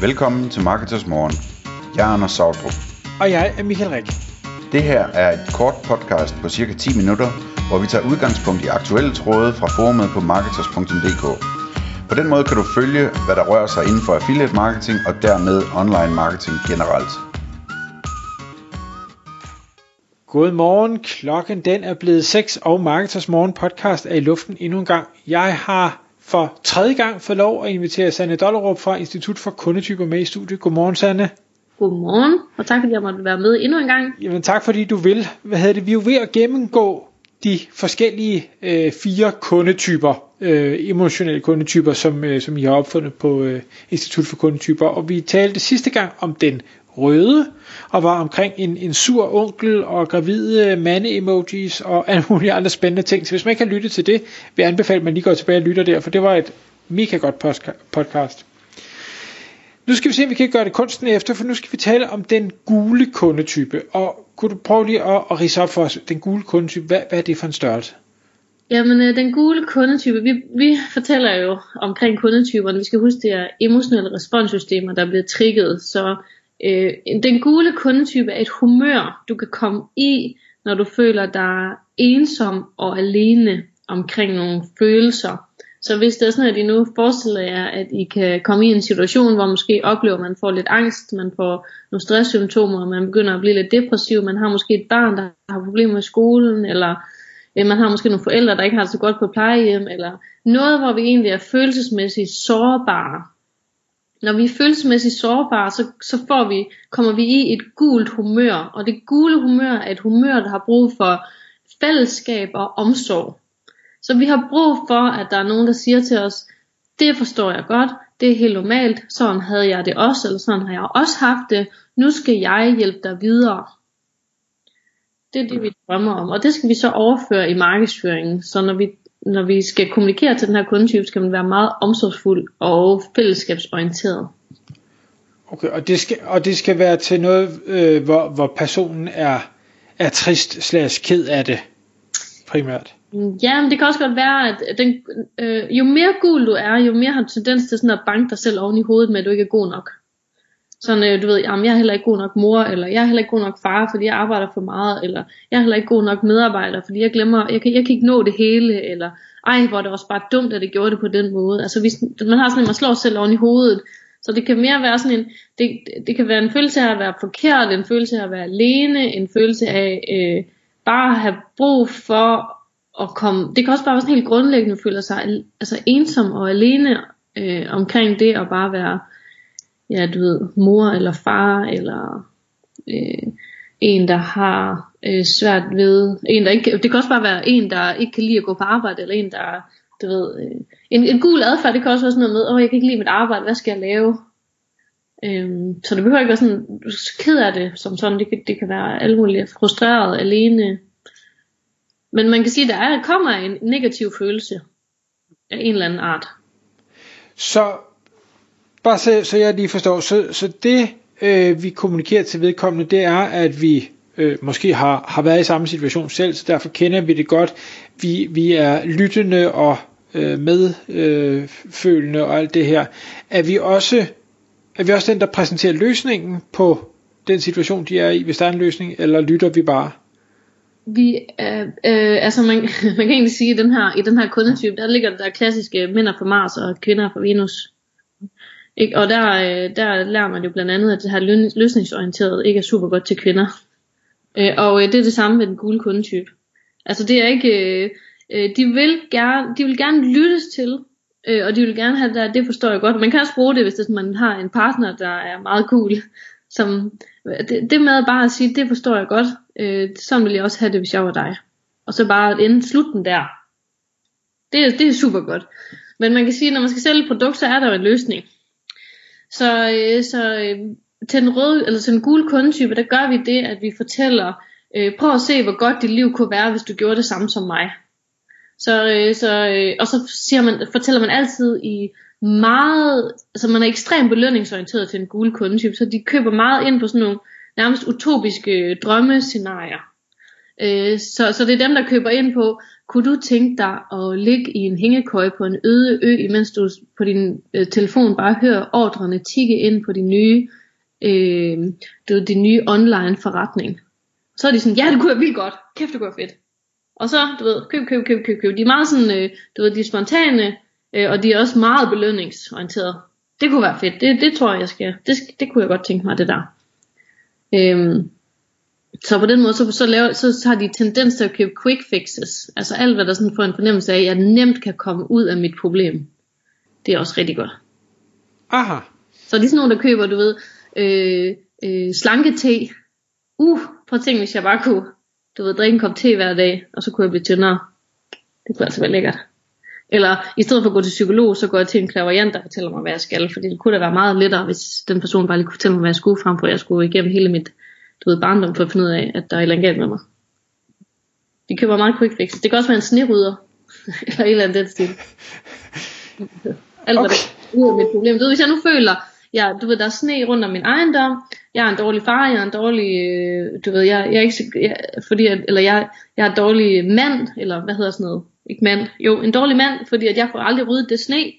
Velkommen til Marketers Morgen. Jeg er Anders Sautrup. Og jeg er Michael Rik. Det her er et kort podcast på cirka 10 minutter, hvor vi tager udgangspunkt i aktuelle tråde fra forumet på marketers.dk. På den måde kan du følge, hvad der rører sig inden for affiliate marketing og dermed online marketing generelt. Godmorgen, klokken den er blevet 6, og Marketers Morgen podcast er i luften endnu en gang. Jeg har for tredje gang fået lov at invitere Sanne Dollerup fra Institut for Kundetyper med i studiet. Godmorgen, Sanne. Godmorgen, og tak fordi jeg måtte være med endnu en gang. Jamen tak fordi du vil. Hvad hedder det? Vi er jo ved at gennemgå de forskellige øh, fire kundetyper, øh, emotionelle kundetyper, som, øh, som I har opfundet på øh, Institut for Kundetyper. Og vi talte sidste gang om den røde, og var omkring en, en sur onkel og gravide mande-emojis og alle mulige andre spændende ting. Så hvis man ikke har lyttet til det, vil jeg anbefale, at man lige går tilbage og lytter der, for det var et mega godt podcast. Nu skal vi se, om vi kan gøre det kunsten efter, for nu skal vi tale om den gule kundetype. Og kunne du prøve lige at, at rise op for os, den gule kundetype, hvad, hvad er det for en størrelse? Jamen, øh, den gule kundetype, vi, vi fortæller jo omkring kundetyperne, vi skal huske, det er emotionelle responssystemer, der bliver trigget, så øh, den gule kundetype er et humør, du kan komme i, når du føler dig ensom og alene omkring nogle følelser. Så hvis det er sådan, at I nu forestiller jer, at I kan komme i en situation, hvor måske oplever, at man får lidt angst, man får nogle stresssymptomer, man begynder at blive lidt depressiv, man har måske et barn, der har problemer i skolen, eller øh, man har måske nogle forældre, der ikke har det så godt på plejehjem, eller noget, hvor vi egentlig er følelsesmæssigt sårbare. Når vi er følelsesmæssigt sårbare, så, så får vi, kommer vi i et gult humør, og det gule humør er et humør, der har brug for fællesskab og omsorg. Så vi har brug for, at der er nogen, der siger til os, det forstår jeg godt, det er helt normalt, sådan havde jeg det også, eller sådan har jeg også haft det, nu skal jeg hjælpe dig videre. Det er det, vi drømmer om, og det skal vi så overføre i markedsføringen, så når vi, når vi skal kommunikere til den her kundetype, skal man være meget omsorgsfuld og fællesskabsorienteret. Okay, og det skal, og det skal være til noget, øh, hvor, hvor personen er, er trist slash ked af det, primært. Ja, men det kan også godt være, at den, øh, jo mere gul du er, jo mere har du tendens til sådan at banke dig selv oven i hovedet med, at du ikke er god nok. Sådan, øh, du ved, jamen, jeg er heller ikke god nok mor, eller jeg er heller ikke god nok far, fordi jeg arbejder for meget, eller jeg er heller ikke god nok medarbejder, fordi jeg glemmer, jeg kan, jeg kan ikke nå det hele, eller ej, hvor det også bare dumt, at det gjorde det på den måde. Altså, hvis, man har sådan, at man slår sig selv oven i hovedet, så det kan mere være sådan en, det, det kan være en følelse af at være forkert, en følelse af at være alene, en følelse af øh, bare at have brug for at komme, det kan også bare være sådan helt grundlæggende føler sig altså ensom og alene øh, omkring det at bare være, ja du ved, mor eller far eller øh, en der har øh, svært ved, en der ikke, det kan også bare være en der ikke kan lide at gå på arbejde eller en der, du ved, øh, en, en gul adfærd, det kan også være sådan noget med, åh oh, jeg kan ikke lide mit arbejde, hvad skal jeg lave? Øhm, så det behøver ikke være sådan, du er ked af det som sådan, det kan, det kan være alt muligt frustreret, alene, men man kan sige, at der er, kommer en negativ følelse af en eller anden art. Så, bare så, så jeg lige forstår, så, så det øh, vi kommunikerer til vedkommende, det er, at vi øh, måske har, har været i samme situation selv, så derfor kender vi det godt. Vi, vi er lyttende og øh, medfølende øh, og alt det her. Er vi også er vi også den, der præsenterer løsningen på den situation, de er i, hvis der er en løsning, eller lytter vi bare? vi, øh, øh, altså man, man kan egentlig sige, at den her, i den her kundetype, der ligger der klassiske mænd på Mars og kvinder på Venus. Ikke? Og der, øh, der lærer man jo blandt andet, at det her løsningsorienteret ikke er super godt til kvinder. Øh, og øh, det er det samme med den gule kundetype. Altså det er ikke, øh, øh, de, vil gerne, de vil gerne lyttes til, øh, og de vil gerne have det, det forstår jeg godt. Man kan også bruge det, hvis det, man har en partner, der er meget cool, som, øh, det, det med bare at sige, det forstår jeg godt, øh, sådan vil jeg også have det, hvis jeg var dig. Og så bare ende slutten der. Det, det er super godt. Men man kan sige, når man skal sælge et produkt, så er der jo en løsning. Så, øh, så øh, til den røde, eller til den gule kundetype, der gør vi det, at vi fortæller, øh, prøv at se, hvor godt dit liv kunne være, hvis du gjorde det samme som mig. Så, øh, så, øh, og så siger man, fortæller man altid i meget, altså man er ekstremt belønningsorienteret til en gule kundetype, så de køber meget ind på sådan nogle nærmest utopiske øh, drømmescenarier. Øh, så, så det er dem, der køber ind på, kunne du tænke dig at ligge i en hængekøje på en øde ø, imens du på din øh, telefon bare hører ordrene tikke ind på din nye, øh, du, din nye online forretning? Så er de sådan, ja, det kunne jeg vildt godt. Kæft, det kunne være fedt. Og så, du ved, køb, køb, køb, køb, køb. De er meget sådan, øh, du ved, de er spontane, øh, og de er også meget belønningsorienterede. Det kunne være fedt. Det, det tror jeg, jeg skal. Det, det kunne jeg godt tænke mig, det der. Øhm, så på den måde, så, så, laver, så har de tendens til at købe quick fixes. Altså alt, hvad der sådan får en fornemmelse af, at jeg nemt kan komme ud af mit problem. Det er også rigtig godt. Aha. Så det er sådan nogle, der køber, du ved, øh, øh, slanke te. Uh, prøv at tænke, hvis jeg bare kunne, du ved, drikke en kop te hver dag, og så kunne jeg blive tyndere. Det kunne altså være lækkert. Eller i stedet for at gå til psykolog, så går jeg til en klaverjant, der fortæller mig, hvad jeg skal. Fordi det kunne da være meget lettere, hvis den person bare lige kunne fortælle mig, hvad jeg skulle, frem for at jeg skulle igennem hele mit du ved, barndom for at finde ud af, at der er et eller andet galt med mig. De køber meget quick fix. Det kan også være en snerydder. eller et eller andet den stil. Alt okay. ud af mit problem. Du ved, hvis jeg nu føler, ja, du ved, der er sne rundt om min ejendom, jeg er en dårlig far, jeg er en dårlig, øh, du ved, jeg, jeg er ikke, jeg, fordi, at, eller jeg, jeg er en dårlig mand, eller hvad hedder sådan noget, ikke mand, jo, en dårlig mand, fordi at jeg får aldrig ryddet det sne.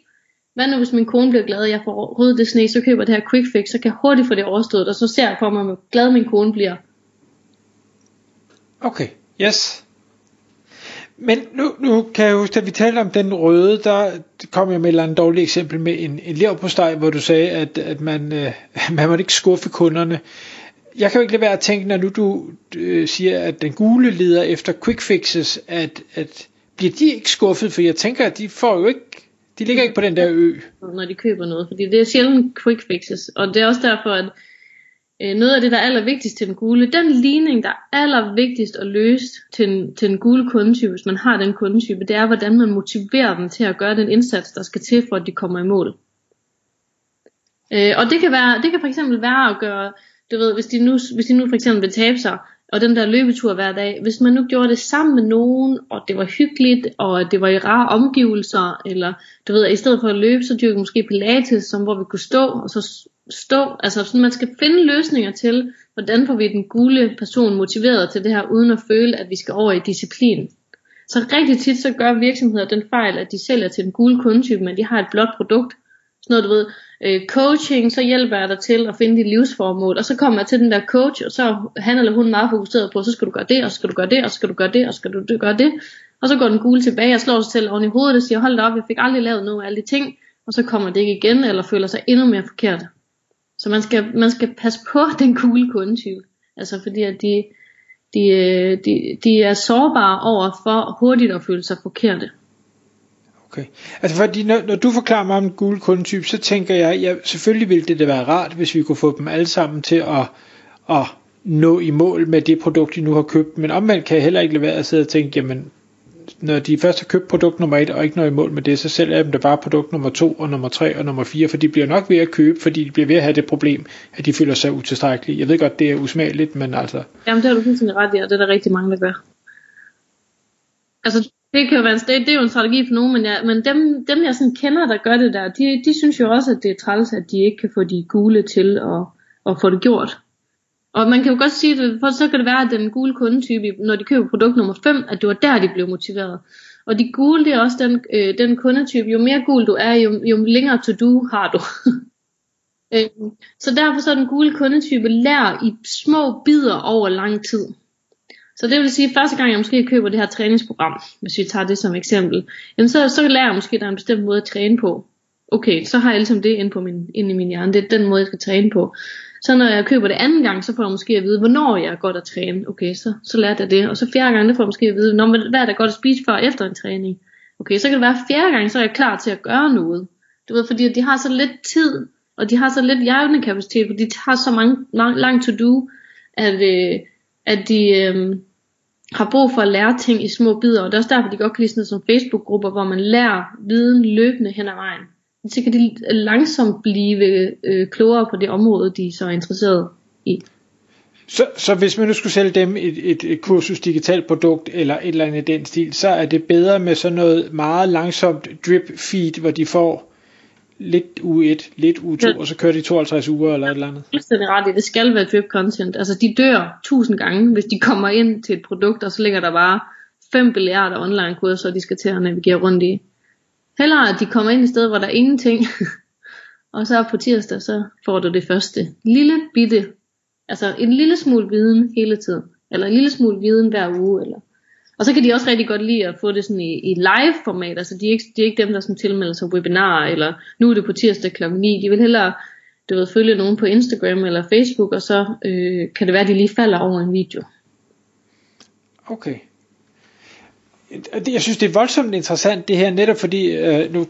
Hvad nu hvis min kone bliver glad, og jeg får ryddet det sne, så køber det her quick fix, så kan jeg hurtigt få det overstået, og så ser jeg på mig, hvor glad min kone bliver. Okay, yes. Men nu, nu kan jeg huske, da vi talte om den røde, der kom jeg med et eller andet dårligt eksempel med en, en leverpostej, hvor du sagde, at, at man, øh, man måtte ikke skuffe kunderne. Jeg kan jo ikke lade være at tænke, når nu du øh, siger, at den gule leder efter quick fixes, at, at bliver de ikke skuffet, for jeg tænker, at de får jo ikke, de ligger ikke på den der ø. Når de køber noget, fordi det er sjældent quick fixes, og det er også derfor, at øh, noget af det, der er allervigtigst til den gule, den ligning, der er allervigtigst at løse til, en, til en gule kundetype, hvis man har den kundetype, det er, hvordan man motiverer dem til at gøre den indsats, der skal til, for at de kommer i mål. Øh, og det kan, være, det kan for eksempel være at gøre, du ved, hvis de nu, hvis de nu for eksempel vil tabe sig, og den der løbetur hver dag, hvis man nu gjorde det sammen med nogen, og det var hyggeligt, og det var i rare omgivelser, eller du ved, at i stedet for at løbe, så dyrke måske pilates, som hvor vi kunne stå, og så stå, altså sådan, man skal finde løsninger til, hvordan får vi den gule person motiveret til det her, uden at føle, at vi skal over i disciplin. Så rigtig tit, så gør virksomheder den fejl, at de sælger til den gule kundetype, men de har et blåt produkt, sådan noget, du ved, øh, coaching, så hjælper jeg dig til at finde dit livsformål, og så kommer jeg til den der coach, og så han eller hun er meget fokuseret på, så skal du gøre det, og så skal du gøre det, og så skal du gøre det, og så skal du gøre det, og så går den gule tilbage og slår sig selv oven i hovedet og siger, hold da op, jeg fik aldrig lavet noget af alle de ting, og så kommer det ikke igen, eller føler sig endnu mere forkert. Så man skal, man skal passe på den gule kundetype, altså fordi at de, de, øh, de, de er sårbare over for hurtigt at føle sig forkerte. Okay. Altså fordi når, når du forklarer mig om den gule kundetype, så tænker jeg, ja, selvfølgelig ville det da være rart, hvis vi kunne få dem alle sammen til at, at nå i mål med det produkt, de nu har købt. Men omvendt kan jeg heller ikke lade være at sidde og tænke, jamen, når de først har købt produkt nummer et og ikke når i mål med det, så sælger jeg dem da bare produkt nummer to og nummer tre og nummer fire, for de bliver nok ved at købe, fordi de bliver ved at have det problem, at de føler sig utilstrækkelige. Jeg ved godt, det er usmageligt, men altså... Jamen, det har du fuldstændig ret i, og det er der rigtig mange, der gør. Altså, det kan jo være en, det, det er jo en strategi for nogen, men, jeg, men dem, dem jeg sådan kender, der gør det der, de, de synes jo også, at det er træls, at de ikke kan få de gule til at, at få det gjort. Og man kan jo godt sige, at for så kan det være, at den gule kundetype, når de køber produkt nummer 5, at det var der, de blev motiveret. Og de gule, det er også den, øh, den kundetype, jo mere gul du er, jo, jo længere to do har du. øh, så derfor så er den gule kundetype lær i små bidder over lang tid. Så det vil sige, at første gang jeg måske køber det her træningsprogram, hvis vi tager det som eksempel, jamen så, så lærer jeg måske, at der er en bestemt måde at træne på. Okay, så har jeg ligesom det ind, på min, ind i min hjerne. Det er den måde, jeg skal træne på. Så når jeg køber det anden gang, så får jeg måske at vide, hvornår jeg er godt at træne. Okay, så, så lærte jeg det. Og så fjerde gang, det får jeg måske at vide, når, hvad er der godt at spise før og efter en træning. Okay, så kan det være at fjerde gang, så er jeg klar til at gøre noget. Du ved, fordi de har så lidt tid, og de har så lidt hjernekapacitet, fordi de har så mange, lang, lang to do, at, øh, at de, øh, har brug for at lære ting i små bidder, og det er også derfor, de godt kan lide sådan noget som Facebook-grupper, hvor man lærer viden løbende hen ad vejen. Så kan de langsomt blive øh, klogere på det område, de så er interesseret i. Så, så hvis man nu skulle sælge dem et, et, et kursus digitalt produkt eller et eller andet i den stil, så er det bedre med sådan noget meget langsomt drip feed, hvor de får lidt uge 1, lidt uge 2, ja. og så kører de 52 uger eller et eller andet. Fuldstændig ret i, det skal være drip content. Altså de dør tusind gange, hvis de kommer ind til et produkt, og så ligger der bare 5 milliarder online kurser, de skal til at navigere rundt i. Hellere at de kommer ind i sted, hvor der er ingenting, og så på tirsdag, så får du det første lille bitte, altså en lille smule viden hele tiden, eller en lille smule viden hver uge, eller og så kan de også rigtig godt lide at få det sådan i, i live format, altså de er, ikke, de er ikke dem, der sådan tilmelder sig webinarer, eller nu er det på tirsdag kl. 9, de vil hellere du ved, følge nogen på Instagram eller Facebook, og så øh, kan det være, at de lige falder over en video. Okay. Jeg synes, det er voldsomt interessant det her, netop fordi øh, nu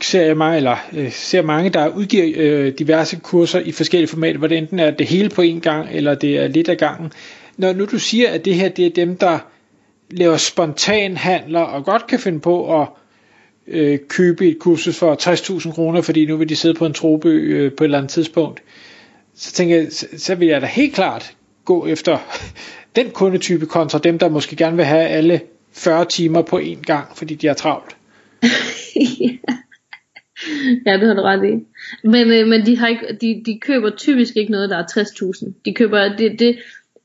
ser jeg mig, eller øh, ser mange, der udgiver øh, diverse kurser i forskellige formater, hvor det enten er det hele på en gang, eller det er lidt af gangen. Når nu du siger, at det her det er dem, der laver spontan handler og godt kan finde på at øh, købe et kursus for 60.000 kroner, fordi nu vil de sidde på en trobø øh, på et eller andet tidspunkt, så tænker jeg, så, så vil jeg da helt klart gå efter den kundetype kontra dem, der måske gerne vil have alle 40 timer på én gang, fordi de er travlt. ja, det har du ret i. Men, øh, men de, har ikke, de, de køber typisk ikke noget, der er 60.000. De køber, det, det,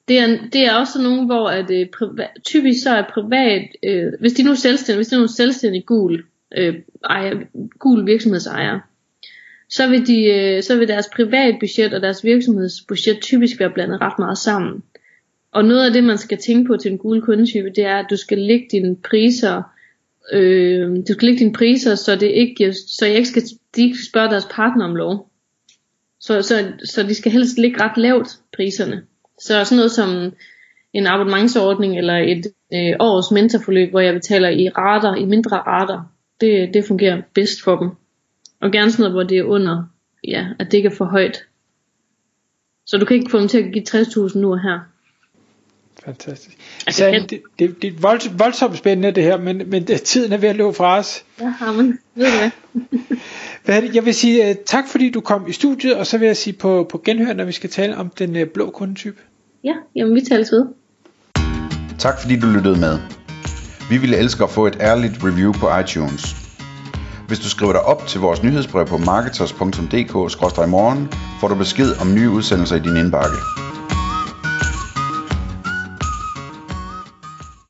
det er, det er også nogen, hvor at, øh, priva, typisk så er privat, øh, hvis de nu er selvstændige, hvis de nu er selvstændige gul, øh, ejer, gul virksomhedsejer, så vil, de, øh, så vil deres privatbudget og deres virksomhedsbudget typisk være blandet ret meget sammen. Og noget af det, man skal tænke på til en gul kundetype, det er, at du skal lægge dine priser, øh, du skal lægge dine priser, så, det ikke, så jeg ikke skal, de ikke skal spørge deres partner om lov. Så, så, så de skal helst ligge ret lavt, priserne. Så sådan noget som en abonnementsordning eller et øh, års mentorforløb, hvor jeg betaler i rater, i mindre rater, det, det fungerer bedst for dem. Og gerne sådan noget, hvor det er under, ja, at det ikke er for højt. Så du kan ikke få dem til at give 60.000 nu og her. Fantastisk. Altså, så, det, det, det er voldsomt, voldsomt spændende det her, men, men tiden er ved at løbe fra os. Ja, men ved du hvad? hvad det? Jeg vil sige uh, tak, fordi du kom i studiet, og så vil jeg sige på, på genhør, når vi skal tale om den uh, blå kundetype. Ja, jamen vi tales ved. Tak fordi du lyttede med. Vi ville elske at få et ærligt review på iTunes. Hvis du skriver dig op til vores nyhedsbrev på marketers.dk-morgen, får du besked om nye udsendelser i din indbakke.